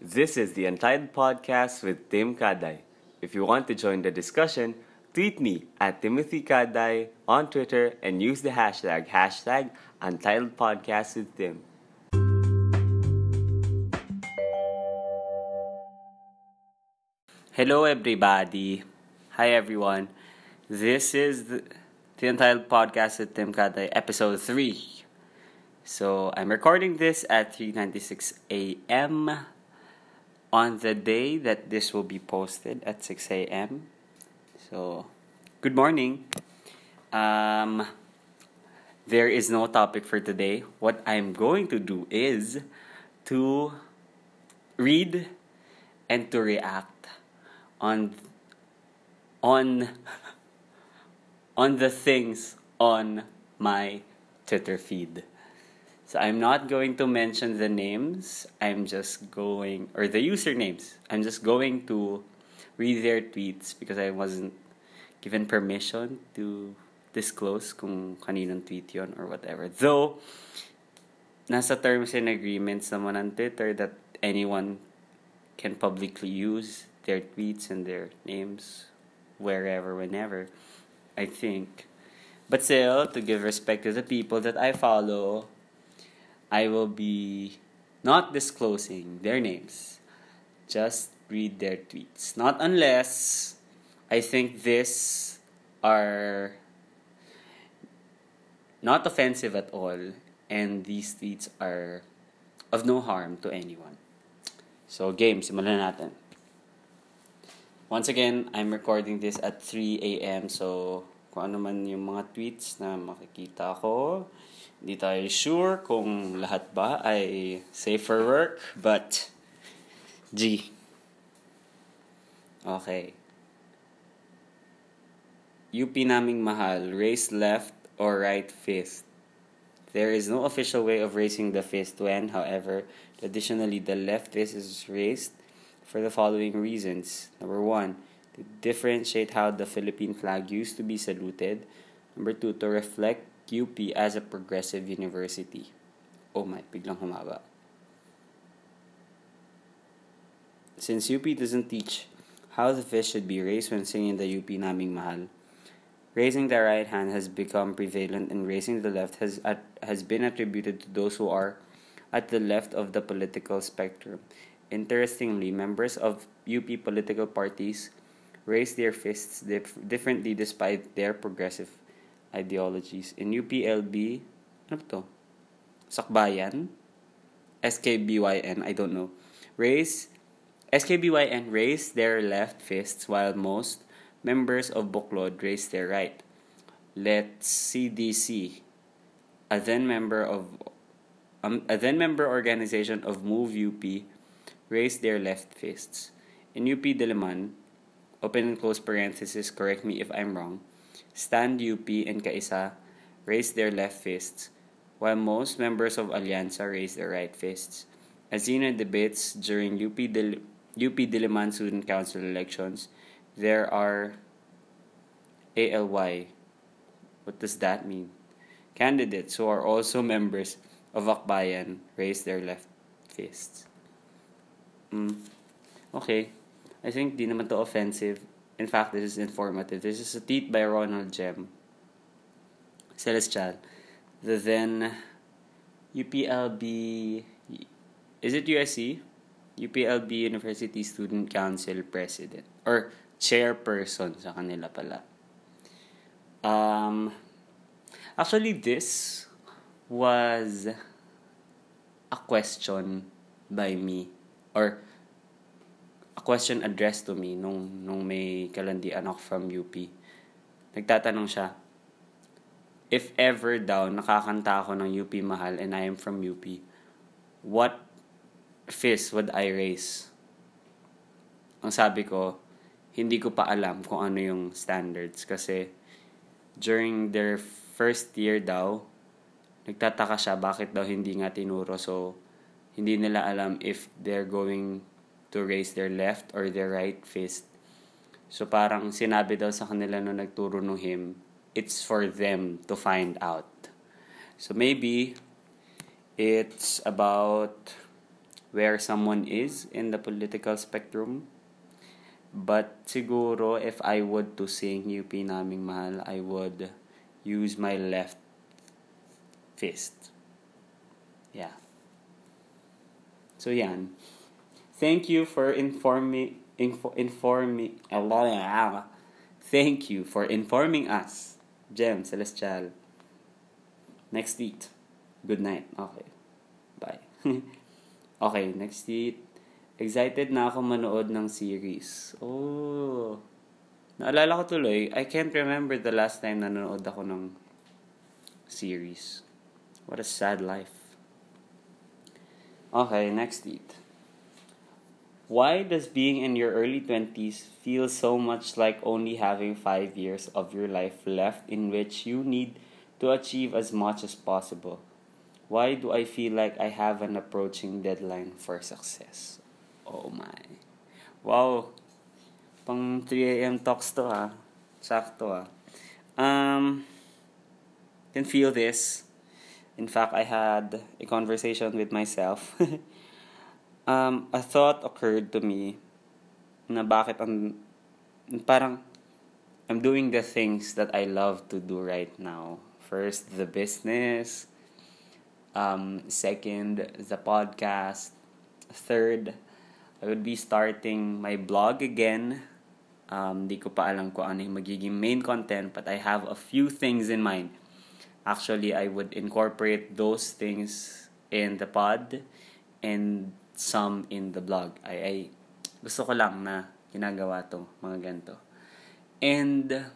This is the Untitled Podcast with Tim Kaday. If you want to join the discussion, tweet me at Timothy Kaday on Twitter and use the hashtag hashtag Untitled Podcast with Tim. Hello, everybody. Hi, everyone. This is the, the Untitled Podcast with Tim Kaday, episode 3. So, I'm recording this at 3.96 a.m. on the day that this will be posted at 6 a.m. So, good morning. Um, there is no topic for today. What I'm going to do is to read and to react on on on the things on my Twitter feed. So I'm not going to mention the names. I'm just going or the usernames. I'm just going to read their tweets because I wasn't given permission to disclose kung kaninong tweet yon or whatever. Though nasa terms and agreements naman on Twitter that anyone can publicly use their tweets and their names wherever, whenever, I think. But still, to give respect to the people that I follow, I will be not disclosing their names. Just read their tweets. Not unless I think this are not offensive at all and these tweets are of no harm to anyone. So, game, simulan natin. Once again, I'm recording this at 3 a.m. So, kung ano man yung mga tweets na makikita ko, hindi tayo sure kung lahat ba ay safe for work. But, G. Okay. UP naming mahal, raise left or right fist. There is no official way of raising the fist when, however, additionally the left fist is raised for the following reasons. Number one, to differentiate how the Philippine flag used to be saluted. Number two, to reflect UP as a progressive university. Oh my, biglang humaba. Since UP doesn't teach how the fist should be raised when singing the UP Naming Mahal, raising the right hand has become prevalent and raising the left has, at, has been attributed to those who are at the left of the political spectrum. Interestingly, members of UP political parties raise their fists dif- differently despite their progressive ideologies. In UPLB, ano to? Sakbayan? SKBYN, I don't know. Raise, SKBYN raise their left fists while most members of Buklod raise their right. Let CDC, a then member of um, a then member organization of Move UP, raise their left fists. In UP Diliman, open and close parenthesis, correct me if I'm wrong, Stand UP and Kaisa raise their left fists, while most members of Alianza raise their right fists. As seen in debates during UP, Dil- UP Diliman Student Council elections, there are ALY. What does that mean? Candidates who are also members of Akbayan raise their left fists. Mm. Okay. I think di naman to offensive. In fact, this is informative. This is a tweet by Ronald Gem. Celestial. The then UPLB... Is it USC? UPLB University Student Council President. Or chairperson sa kanila pala. Um, actually, this was a question by me. Or question addressed to me nung, nung may kalandian ako from UP. Nagtatanong siya, if ever daw nakakanta ako ng UP Mahal and I am from UP, what fist would I raise? Ang sabi ko, hindi ko pa alam kung ano yung standards kasi during their first year daw, nagtataka siya bakit daw hindi nga tinuro. So, hindi nila alam if they're going to raise their left or their right fist. So parang sinabi daw sa kanila nung nagturo ng him, it's for them to find out. So maybe it's about where someone is in the political spectrum. But siguro if I would to sing UP naming mahal, I would use my left fist. Yeah. So yan. Thank you for informing info, informing Thank you for informing us. Gem Celestial. Next tweet. Good night. Okay. Bye. okay, next tweet. Excited na ako manood ng series. Oh. Naalala ko tuloy, I can't remember the last time na nanood ako ng series. What a sad life. Okay, next tweet. Why does being in your early 20s feel so much like only having 5 years of your life left in which you need to achieve as much as possible? Why do I feel like I have an approaching deadline for success? Oh my. Wow. Pang 3 a.m. talks to ha. Sakto ha. Um, can feel this. In fact, I had a conversation with myself. um, a thought occurred to me na bakit ang parang I'm doing the things that I love to do right now. First, the business. Um, second, the podcast. Third, I would be starting my blog again. Um, di ko pa alam kung ano yung magiging main content, but I have a few things in mind. Actually, I would incorporate those things in the pod and some in the blog. I, I gusto ko lang na ginagawa to, mga ganito. And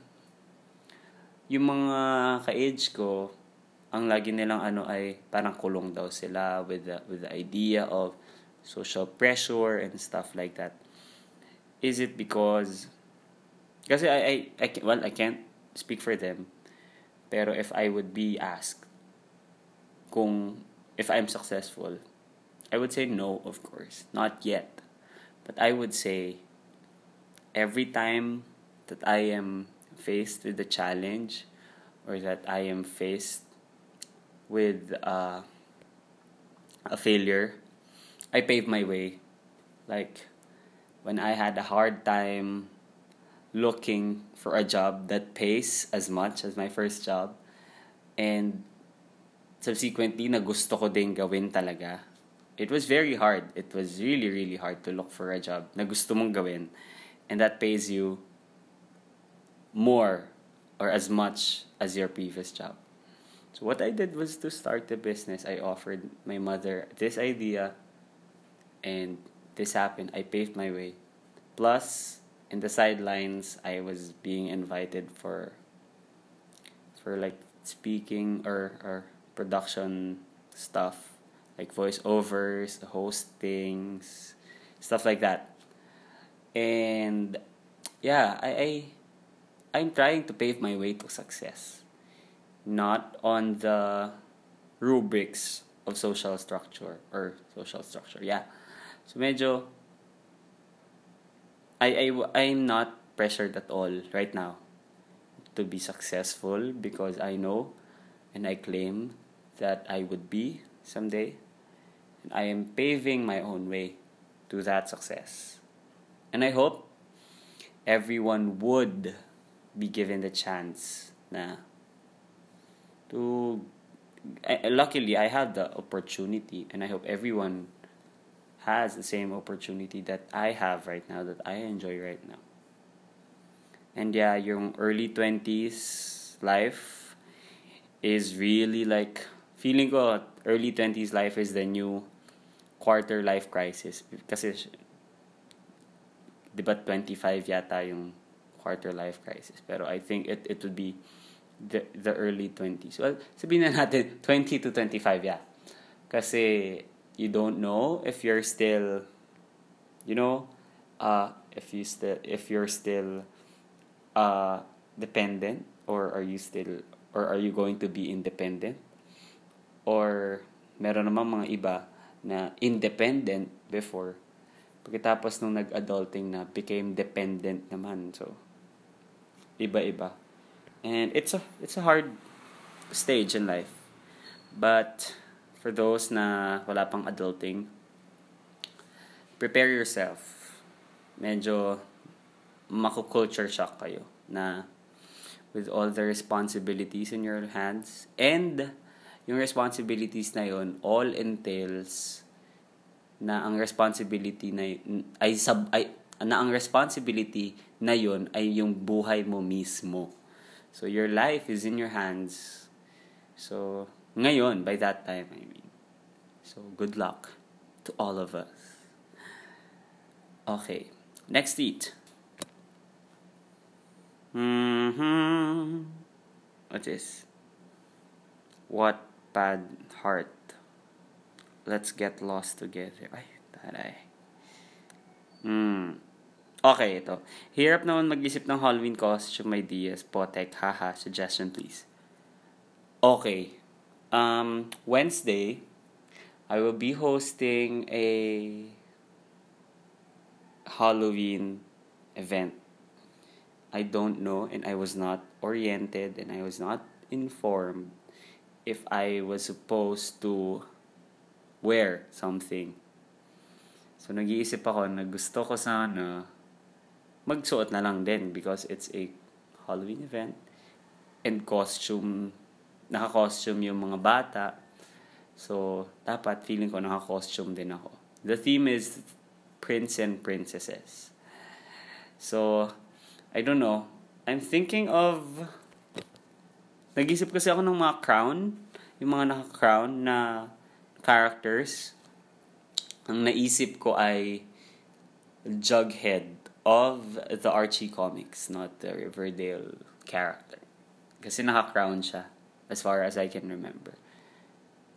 yung mga ka-age ko, ang lagi nilang ano ay parang kulong daw sila with the, with the idea of social pressure and stuff like that. Is it because kasi I I, I well I can't speak for them pero if I would be asked kung if I'm successful, I would say no, of course. Not yet. But I would say every time that I am faced with a challenge or that I am faced with uh, a failure, I pave my way. Like when I had a hard time looking for a job that pays as much as my first job. And subsequently, na gusto ko din gawin talaga. It was very hard. It was really, really hard to look for a job na gusto mong gawin. And that pays you more or as much as your previous job. So what I did was to start the business. I offered my mother this idea and this happened. I paved my way. Plus, in the sidelines I was being invited for for like speaking or or production stuff like voiceovers, hostings, stuff like that. And yeah, I, I I'm trying to pave my way to success. Not on the rubrics of social structure or social structure. Yeah. So medyo I, I, I'm not pressured at all right now to be successful because I know and I claim that I would be someday. And I am paving my own way to that success. And I hope everyone would be given the chance na to luckily I have the opportunity and I hope everyone has the same opportunity that I have right now, that I enjoy right now. And yeah, yung early 20s life is really like, feeling ko early 20s life is the new quarter life crisis. Kasi, di ba 25 yata yung quarter life crisis. Pero I think it, it would be the, the early 20s. Well, sabihin na natin 20 to 25, yeah. Kasi you don't know if you're still you know uh if you still if you're still uh dependent or are you still or are you going to be independent or meron naman mga iba na independent before. Pagkatapos nung nag-adulting na became dependent naman. So iba-iba. And it's a it's a hard stage in life. But for those na wala pang adulting, prepare yourself. Medyo mako-culture shock kayo na with all the responsibilities in your hands and yung responsibilities na yon all entails na ang responsibility na ay sub ay na ang responsibility na yon ay yung buhay mo mismo. So your life is in your hands. So ngayon by that time I mean. So good luck to all of us. Okay. Next eat. Mm-hmm. What is? What bad heart? Let's get lost together. Ay, taray. Hmm. Okay, ito. Hirap naman mag-isip ng Halloween costume ideas. Potek, haha. Suggestion, please. Okay. Um, Wednesday, I will be hosting a Halloween event. I don't know and I was not oriented and I was not informed if I was supposed to wear something. So nag-iisip ako na gusto ko sana magsuot na lang din because it's a Halloween event and costume naka-costume yung mga bata. So, dapat feeling ko naka-costume din ako. The theme is Prince and Princesses. So, I don't know. I'm thinking of... Nag-isip kasi ako ng mga crown. Yung mga naka-crown na characters. Ang naisip ko ay Jughead of the Archie comics, not the Riverdale character. Kasi naka-crown siya, as far as I can remember.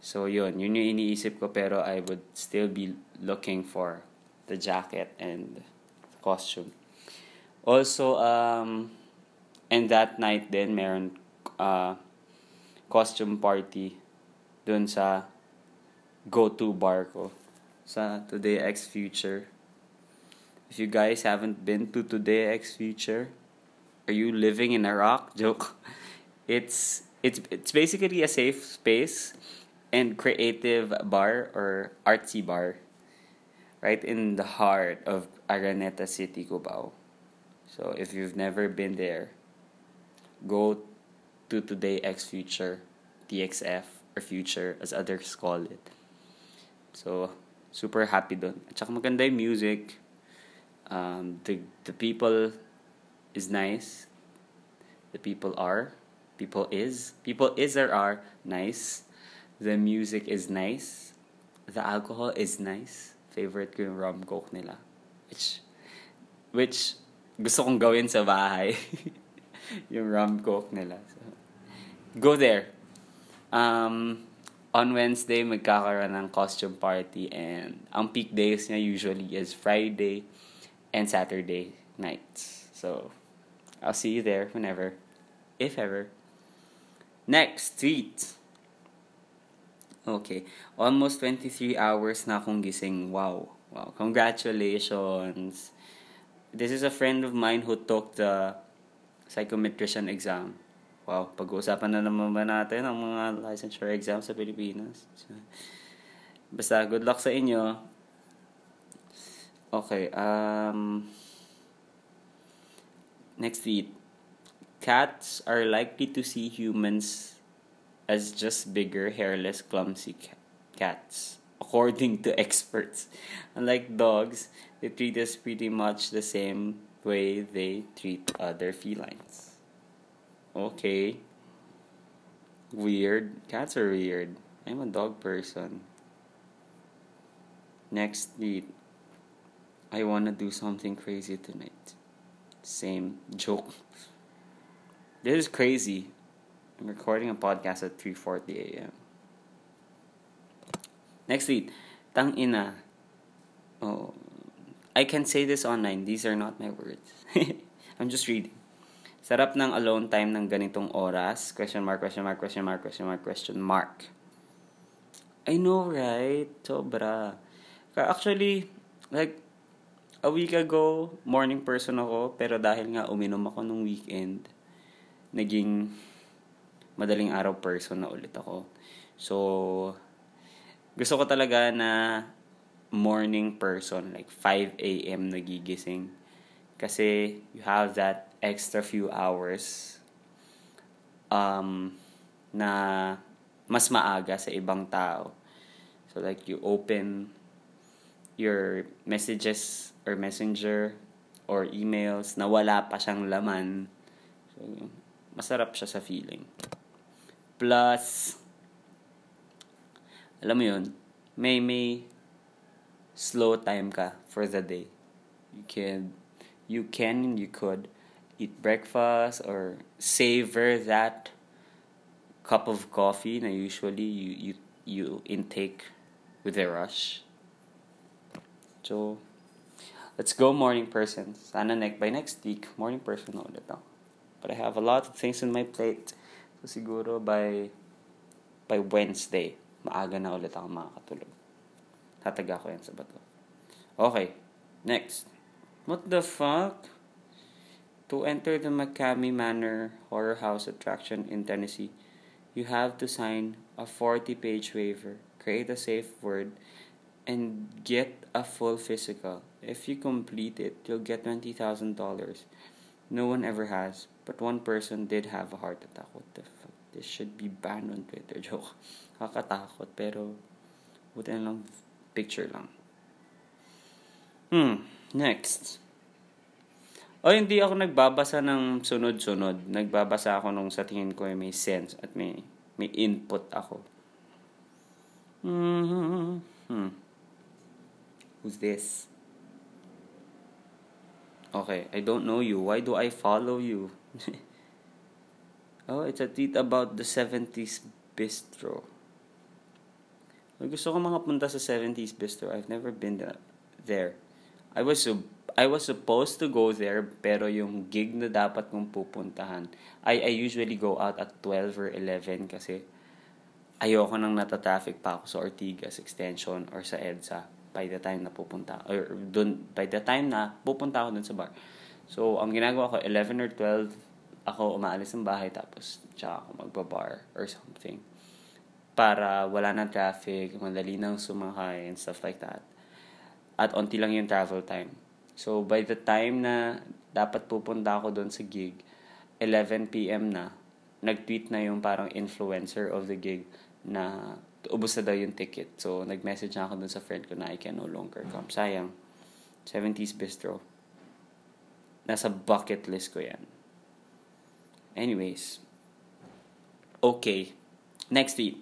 So, yun. Yun yung iniisip ko, pero I would still be looking for the jacket and costume. Also, um, and that night din, meron uh, costume party dun sa go-to bar ko sa Today X Future. If you guys haven't been to Today X Future, are you living in a rock? Joke. It's it's it's basically a safe space and creative bar or artsy bar right in the heart of Araneta City, Cubao. So if you've never been there, go to Today X Future, TXF, or Future as others call it. So, super happy doon. At saka maganda yung music. Um, the, the people is nice. The people are. People is. People is or are nice. The music is nice. The alcohol is nice. Favorite ko yung rum coke nila. Which, which gusto kong gawin sa bahay. yung rum coke nila. So, go there. Um, on Wednesday, magkakaroon ng costume party and ang peak days niya usually is Friday and Saturday nights. So, I'll see you there whenever, if ever. Next, tweet. Okay. Almost 23 hours na akong gising. Wow. Wow. Congratulations. This is a friend of mine who took the psychometrician exam. Wow, pag-uusapan na naman ba natin ang mga licensure exams sa Pilipinas? Basta, good luck sa inyo. Okay, um... Next tweet. Cats are likely to see humans as just bigger, hairless, clumsy cats, according to experts. Unlike dogs, they treat us pretty much the same way they treat other felines. Okay. Weird. Cats are weird. I'm a dog person. Next tweet. I wanna do something crazy tonight. Same joke. This is crazy. I'm recording a podcast at 3:40 a.m. Next tweet. Tang ina. Oh, I can say this online. These are not my words. I'm just reading. Sarap ng alone time ng ganitong oras. Question mark, question mark, question mark, question mark, question mark. I know, right? Sobra. Actually, like, a week ago, morning person ako, pero dahil nga uminom ako nung weekend, naging madaling araw person na ulit ako. So, gusto ko talaga na morning person, like 5 a.m. nagigising. Kasi you have that extra few hours um, na mas maaga sa ibang tao. So like you open your messages or messenger or emails na wala pa siyang laman. So, masarap siya sa feeling. Plus, alam mo yun, may may slow time ka for the day. You can, you can and you could eat breakfast or savor that cup of coffee na usually you you you intake with a rush. So, let's go morning person. Sana next, by next week, morning person na ulit ako. But I have a lot of things on my plate. So, siguro by by Wednesday, maaga na ulit ako makakatulog. Tataga ko yan sa bato. Okay, next. What the fuck? To enter the McCamey Manor Horror House attraction in Tennessee, you have to sign a 40-page waiver, create a safe word, and get a full physical. If you complete it, you'll get $20,000. No one ever has, but one person did have a heart attack. What the fuck? This should be banned on Twitter. Joke. Kakatakot, pero buti lang picture lang. Hmm, next. O oh, hindi ako nagbabasa ng sunod-sunod. Nagbabasa ako nung sa tingin ko ay may sense at may may input ako. Mm-hmm. Hmm. Who's this? Okay, I don't know you. Why do I follow you? oh, it's a tweet about the 70s bistro. Gusto ko mga punta sa 70s bistro. I've never been there. I was I was supposed to go there pero yung gig na dapat kong pupuntahan I, I usually go out at 12 or 11 kasi ayoko nang nata-traffic pa ako sa Ortigas extension or sa EDSA by the time na pupunta or dun, by the time na pupunta ako dun sa bar. So ang ginagawa ko 11 or 12 ako umaalis ng bahay tapos tsaka ako magbabar or something para wala na traffic madali nang sumakay and stuff like that at onti lang yung travel time So, by the time na dapat pupunta ako doon sa gig, 11pm na, nag-tweet na yung parang influencer of the gig na ubos na daw yung ticket. So, nag-message na ako doon sa friend ko na I can no longer come. Sayang. 70s Bistro. Nasa bucket list ko yan. Anyways. Okay. Next tweet.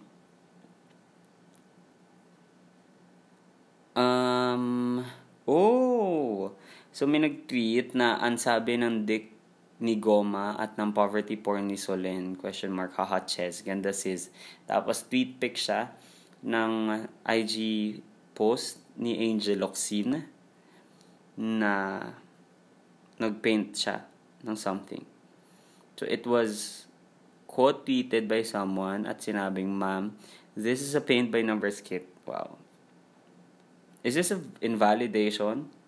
Um, oh! So may nag-tweet na ang sabi ng dick ni Goma at ng poverty porn ni Solen, question mark, haha, chess, ganda sis. Tapos tweet pic siya ng IG post ni Angel Oxin na nagpaint siya ng something. So it was quote tweeted by someone at sinabing, Ma'am, this is a paint by numbers kit. Wow. Is this a invalidation?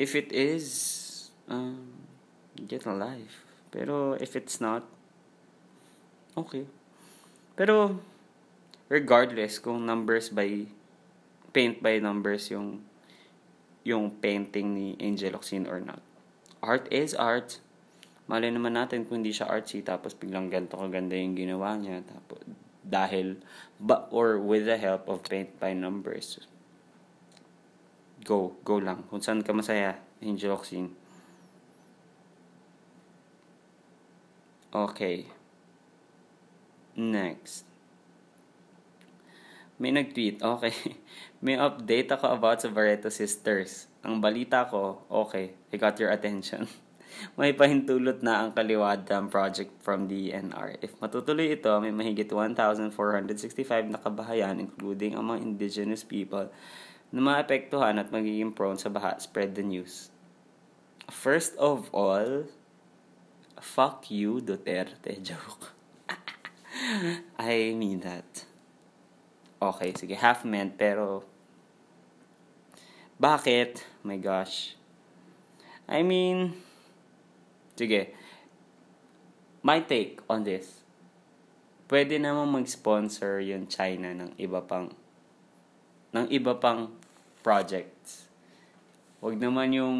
If it is, um, get a life. Pero if it's not, okay. Pero regardless kung numbers by paint by numbers yung yung painting ni Angel Oxin or not. Art is art. Mali naman natin kung hindi siya artsy tapos biglang ganito kaganda yung ginawa niya tapos dahil but or with the help of paint by numbers go, go lang. Kung saan ka masaya, Angel Oxing. Okay. Next. May nag-tweet, okay. May update ako about sa Barreto Sisters. Ang balita ko, okay, I got your attention. may pahintulot na ang Kaliwadam project from the NR. If matutuloy ito, may mahigit 1,465 na kabahayan, including ang mga indigenous people, na maapektuhan at magiging prone sa baha, spread the news. First of all, fuck you, Duterte. Joke. I mean that. Okay, sige, half meant, pero bakit? My gosh. I mean, sige, my take on this, pwede naman mag-sponsor yung China ng iba pang ng iba pang projects. Huwag naman yung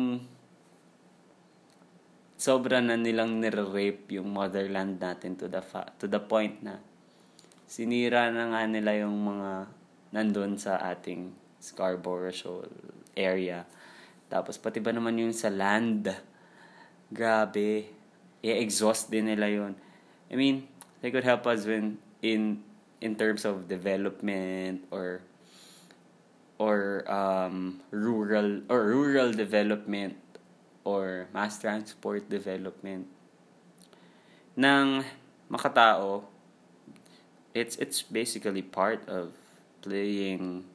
sobra na nilang nire-rape yung motherland natin to the fa- to the point na sinira na nga nila yung mga nandun sa ating Scarborough Shoal area. Tapos pati ba naman yung sa land, grabe, i-exhaust din nila yun. I mean, they could help us when in in terms of development or or um, rural or rural development or mass transport development ng makatao it's it's basically part of playing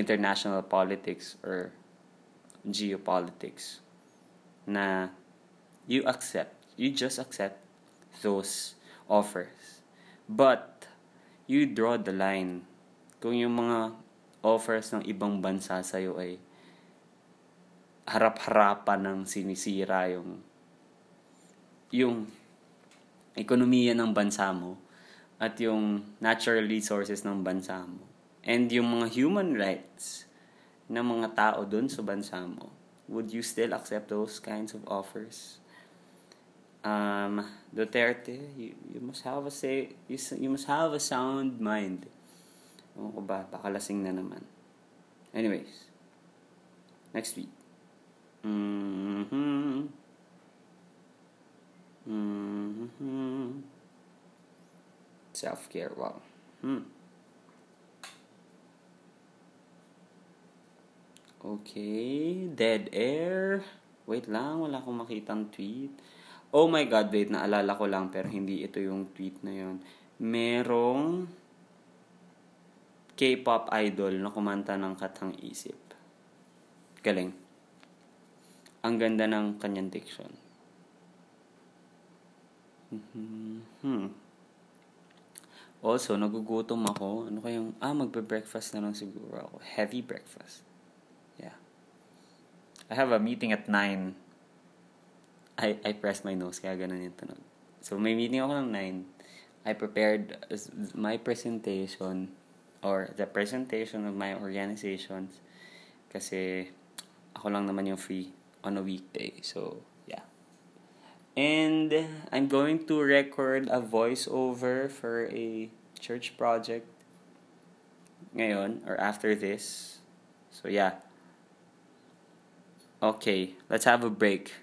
international politics or geopolitics na you accept you just accept those offers. But you draw the line kung yung mga offers ng ibang bansa sa'yo ay harap-harapan ng sinisira yung yung ekonomiya ng bansa mo at yung natural resources ng bansa mo. And yung mga human rights ng mga tao dun sa bansa mo would you still accept those kinds of offers? Um Duterte you, you must have a say you, you must have a sound mind Ewan ko ba, pakalasing na naman. Anyways, next week. Mm-hmm. Mm-hmm. Self-care, wow. Hmm. Okay, dead air. Wait lang, wala akong makitang tweet. Oh my God, wait, naalala ko lang pero hindi ito yung tweet na yon. Merong K-pop idol na kumanta ng Katang Isip. Galing. Ang ganda ng kanyang diction. Hmm. Also, nagugutom ako. Ano kayang, ah, magbe-breakfast na lang siguro ako. Heavy breakfast. Yeah. I have a meeting at 9. I, I pressed my nose, kaya ganun yung tunog. So, may meeting ako ng 9. I prepared my presentation or the presentation of my organizations kasi ako lang naman yung free on a weekday. So, yeah. And I'm going to record a voiceover for a church project ngayon or after this. So, yeah. Okay, let's have a break.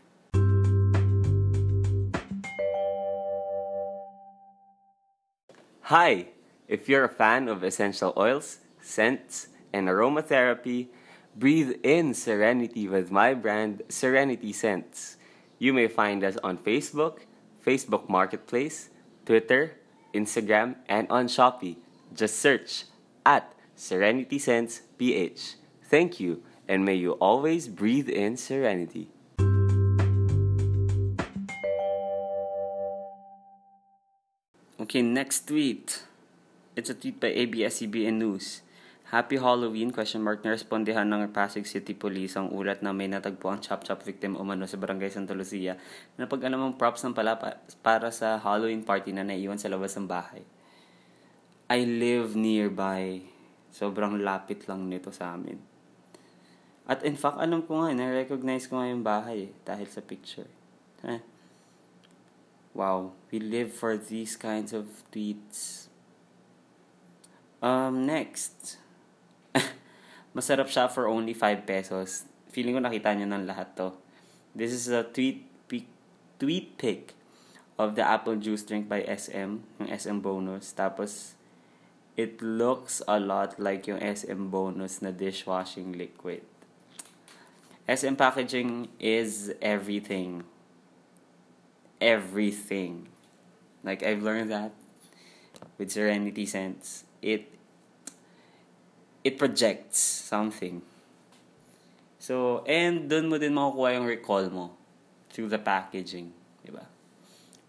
Hi! If you're a fan of essential oils, scents, and aromatherapy, breathe in serenity with my brand, Serenity Scents. You may find us on Facebook, Facebook Marketplace, Twitter, Instagram, and on Shopee. Just search at Serenity Scents PH. Thank you, and may you always breathe in serenity. Okay, next tweet. It's a tweet by ABS-CBN News. Happy Halloween? Question mark. Narespondehan ng Pasig City Police ang ulat na may natagpo ang chop-chop victim umano sa barangay Santa Lucia na pag anumang props ng pala para sa Halloween party na naiwan sa labas ng bahay. I live nearby. Sobrang lapit lang nito sa amin. At in fact, alam ko nga, na-recognize ko nga yung bahay eh, dahil sa picture. Eh. Wow, we live for these kinds of tweets. Um, next. Masarap siya for only 5 pesos. Feeling ko nakita niyo ng lahat to. This is a tweet pic, tweet pic of the apple juice drink by SM, yung SM bonus. Tapos, it looks a lot like yung SM bonus na dishwashing liquid. SM packaging is everything. Everything. Like, I've learned that with Serenity Sense. It it projects something. So, and doon mo din makukuha yung recall mo through the packaging, di ba?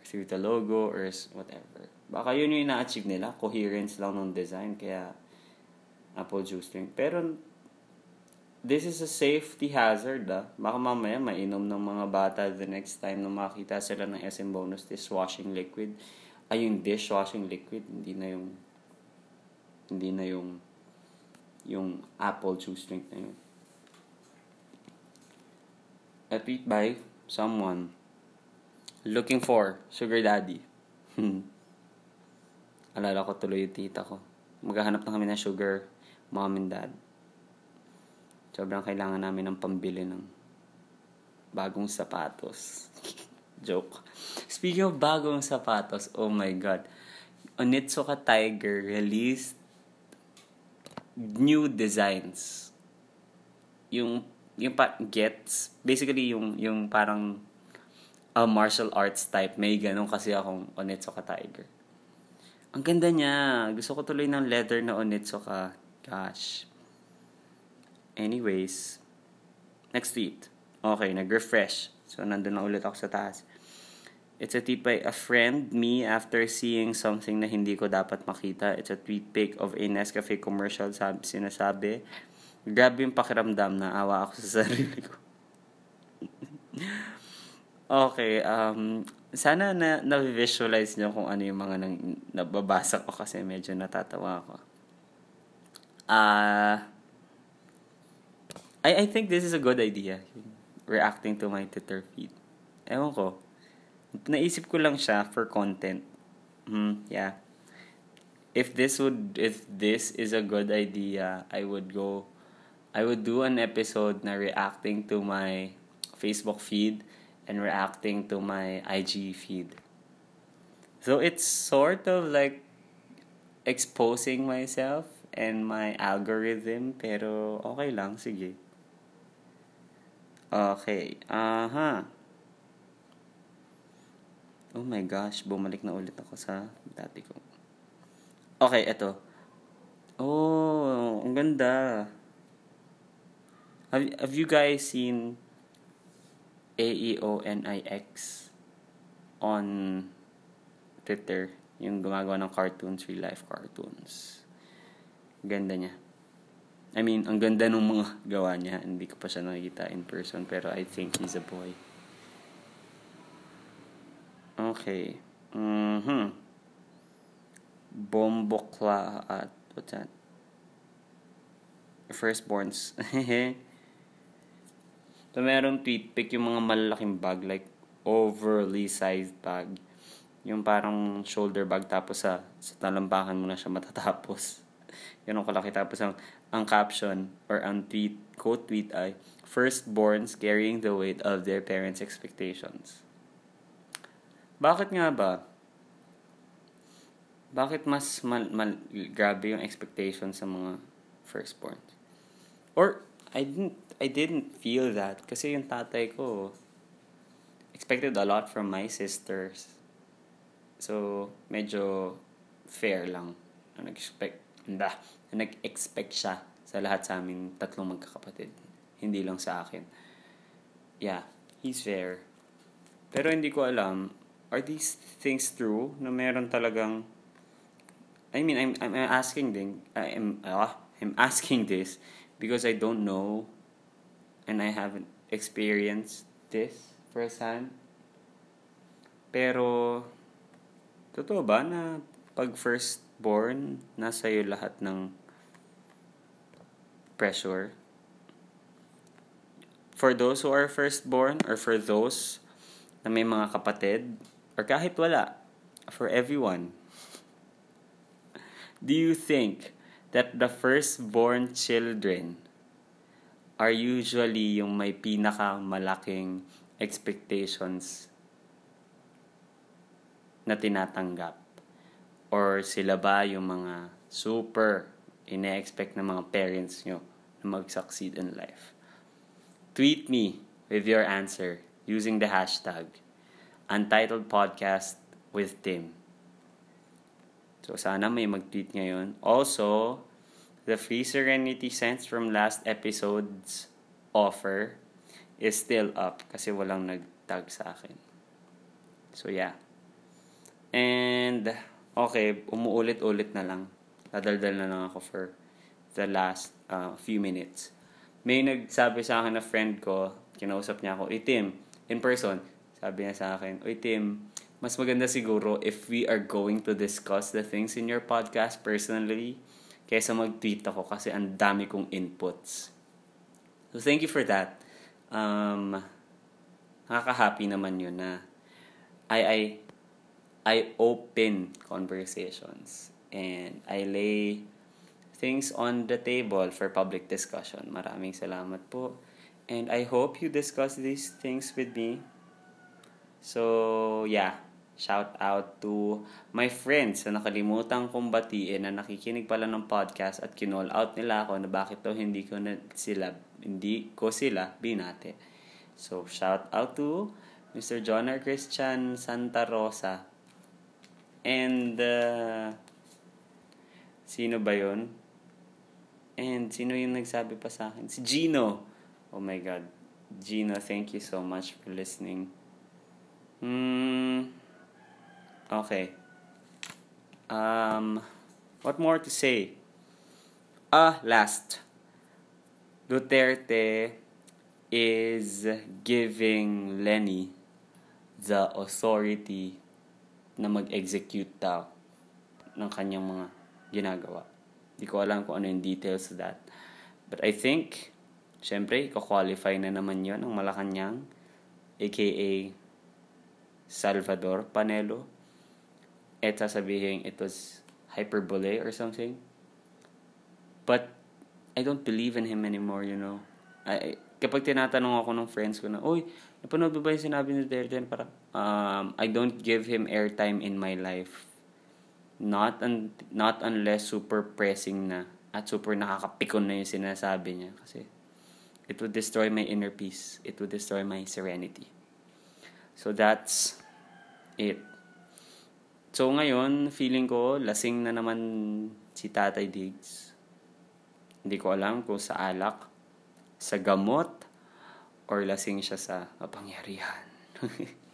Through the logo or whatever. Baka yun yung ina-achieve nila, coherence lang ng design, kaya apple juice drink. Pero, this is a safety hazard, ah. Baka mamaya mainom ng mga bata the next time na makita sila ng SM bonus dishwashing liquid. Ay, yung dishwashing liquid, hindi na yung hindi na yung Yung apple juice drink na yun. A tweet by someone looking for sugar daddy. Alala ko tuloy yung tita ko. Maghahanap na kami ng sugar mom and dad. Sobrang kailangan namin ng pambili ng bagong sapatos. Joke. Speaking of bagong sapatos, oh my God. Onitsuka Tiger released new designs. Yung yung pa gets basically yung yung parang a martial arts type may ganun kasi akong Onitsuka Tiger. Ang ganda niya. Gusto ko tuloy ng leather na Onitsuka. Gosh. Anyways, next tweet. Okay, nag-refresh. So, nandun na ulit ako sa taas. It's a tweet by a friend, me, after seeing something na hindi ko dapat makita. It's a tweet pic of a Nescafe commercial, sabi, sinasabi. Grabe yung pakiramdam na awa ako sa sarili ko. okay, um, sana na, na-visualize nyo kung ano yung mga nang, nababasa ko kasi medyo natatawa ako. Ah... Uh, I, I think this is a good idea. Reacting to my Twitter feed. Ewan ko naisip ko lang siya for content. Hmm, yeah. If this would if this is a good idea, I would go I would do an episode na reacting to my Facebook feed and reacting to my IG feed. So it's sort of like exposing myself and my algorithm pero okay lang sige. Okay. Aha. Uh-huh. Oh my gosh, bumalik na ulit ako sa dati ko. Okay, eto. Oh, ang ganda. Have, have you guys seen AEONIX on Twitter? Yung gumagawa ng cartoons, real life cartoons. Ganda niya. I mean, ang ganda ng mga gawa niya. Hindi ko pa siya nakikita in person, pero I think he's a boy. Okay. Mm-hmm. Bombokla at what's that? Firstborns. so, merong tweet pic yung mga malalaking bag, like overly sized bag. Yung parang shoulder bag tapos sa, sa talampakan mo na siya matatapos. Yun ang kalaki. Tapos ang, ang caption or ang tweet, quote tweet ay, Firstborns carrying the weight of their parents' expectations. Bakit nga ba? Bakit mas mal, mal, grabe yung expectation sa mga firstborn? Or, I didn't, I didn't feel that kasi yung tatay ko expected a lot from my sisters. So, medyo fair lang na nag-expect, na nag-expect siya sa lahat sa amin tatlong magkakapatid. Hindi lang sa akin. Yeah, he's fair. Pero hindi ko alam, are these things true na meron talagang I mean I'm I'm asking din I'm uh, I'm asking this because I don't know and I haven't experienced this firsthand. Pero totoo ba na pag first born nasa iyo lahat ng pressure? For those who are firstborn or for those na may mga kapatid or kahit wala, for everyone. Do you think that the firstborn children are usually yung may pinakamalaking expectations na tinatanggap? Or sila ba yung mga super ine-expect ng mga parents nyo na mag-succeed in life? Tweet me with your answer using the hashtag Untitled Podcast with Tim. So, sana may mag-tweet ngayon. Also, the free Serenity Sense from last episode's offer is still up kasi walang nag-tag sa akin. So, yeah. And, okay, umuulit-ulit na lang. Dadaldal na lang ako for the last uh, few minutes. May nagsabi sa akin na friend ko, kinausap niya ako, eh Tim, in person, sabi niya sa akin, Uy Tim, mas maganda siguro if we are going to discuss the things in your podcast personally kaysa mag-tweet ako kasi ang dami kong inputs. So, thank you for that. Um, nakaka-happy naman yun na I, I, I open conversations and I lay things on the table for public discussion. Maraming salamat po. And I hope you discuss these things with me. So, yeah. Shout out to my friends na nakalimutan kong batiin na nakikinig pala ng podcast at kinall out nila ako na bakit daw hindi ko na sila, hindi ko sila binate. So, shout out to Mr. John R. Christian Santa Rosa. And, uh, sino ba yon? And, sino yung nagsabi pa sa akin? Si Gino. Oh my God. Gino, thank you so much for listening. Hmm... Okay. Um, what more to say? Ah, last. Duterte is giving Lenny the authority na mag-execute daw ng kanyang mga ginagawa. Hindi ko alam kung ano yung details of that. But I think, syempre, iko-qualify na naman yon ng Malacanang, aka Salvador Panelo at sasabihin it was hyperbole or something. But I don't believe in him anymore, you know. I, kapag tinatanong ako ng friends ko na, Uy, napanood ba ba yung sinabi ni Duterte? Parang, um, I don't give him airtime in my life. Not, un- not unless super pressing na at super nakakapikon na yung sinasabi niya. Kasi it would destroy my inner peace. It would destroy my serenity. So that's it. So ngayon, feeling ko, lasing na naman si Tatay Diggs. Hindi ko alam kung sa alak, sa gamot, or lasing siya sa kapangyarihan.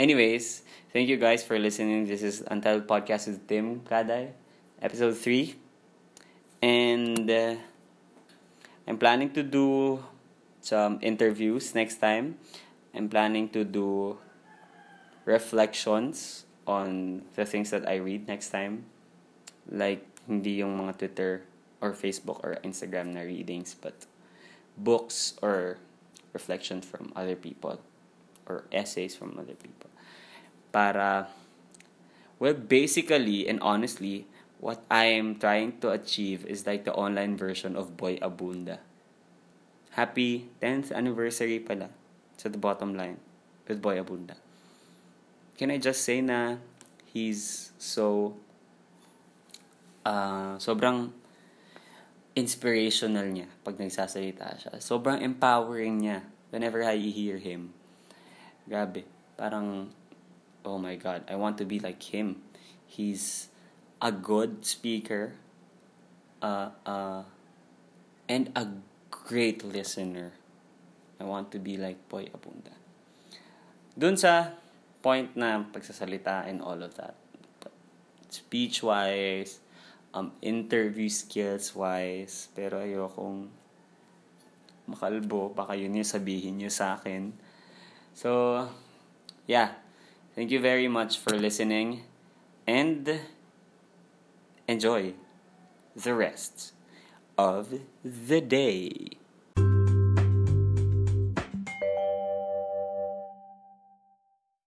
Anyways, thank you guys for listening. This is Untitled Podcast with Tim Kaday, episode 3. And uh, I'm planning to do some interviews next time. I'm planning to do reflections on the things that I read next time. Like, hindi yung mga Twitter or Facebook or Instagram na readings, but books or reflections from other people or essays from other people. Para, well, basically and honestly, what I am trying to achieve is like the online version of Boy Abunda. Happy 10th anniversary pala to the bottom line with Boy Abunda can I just say na he's so uh, sobrang inspirational niya pag nagsasalita siya. Sobrang empowering niya whenever I hear him. Grabe. Parang, oh my God, I want to be like him. He's a good speaker uh, uh, and a great listener. I want to be like Boy Abunda. Dun sa point na pagsasalita and all of that. Speech-wise, um, interview skills-wise, pero ayokong makalbo, baka yun yung sabihin nyo sa akin. So, yeah. Thank you very much for listening and enjoy the rest of the day.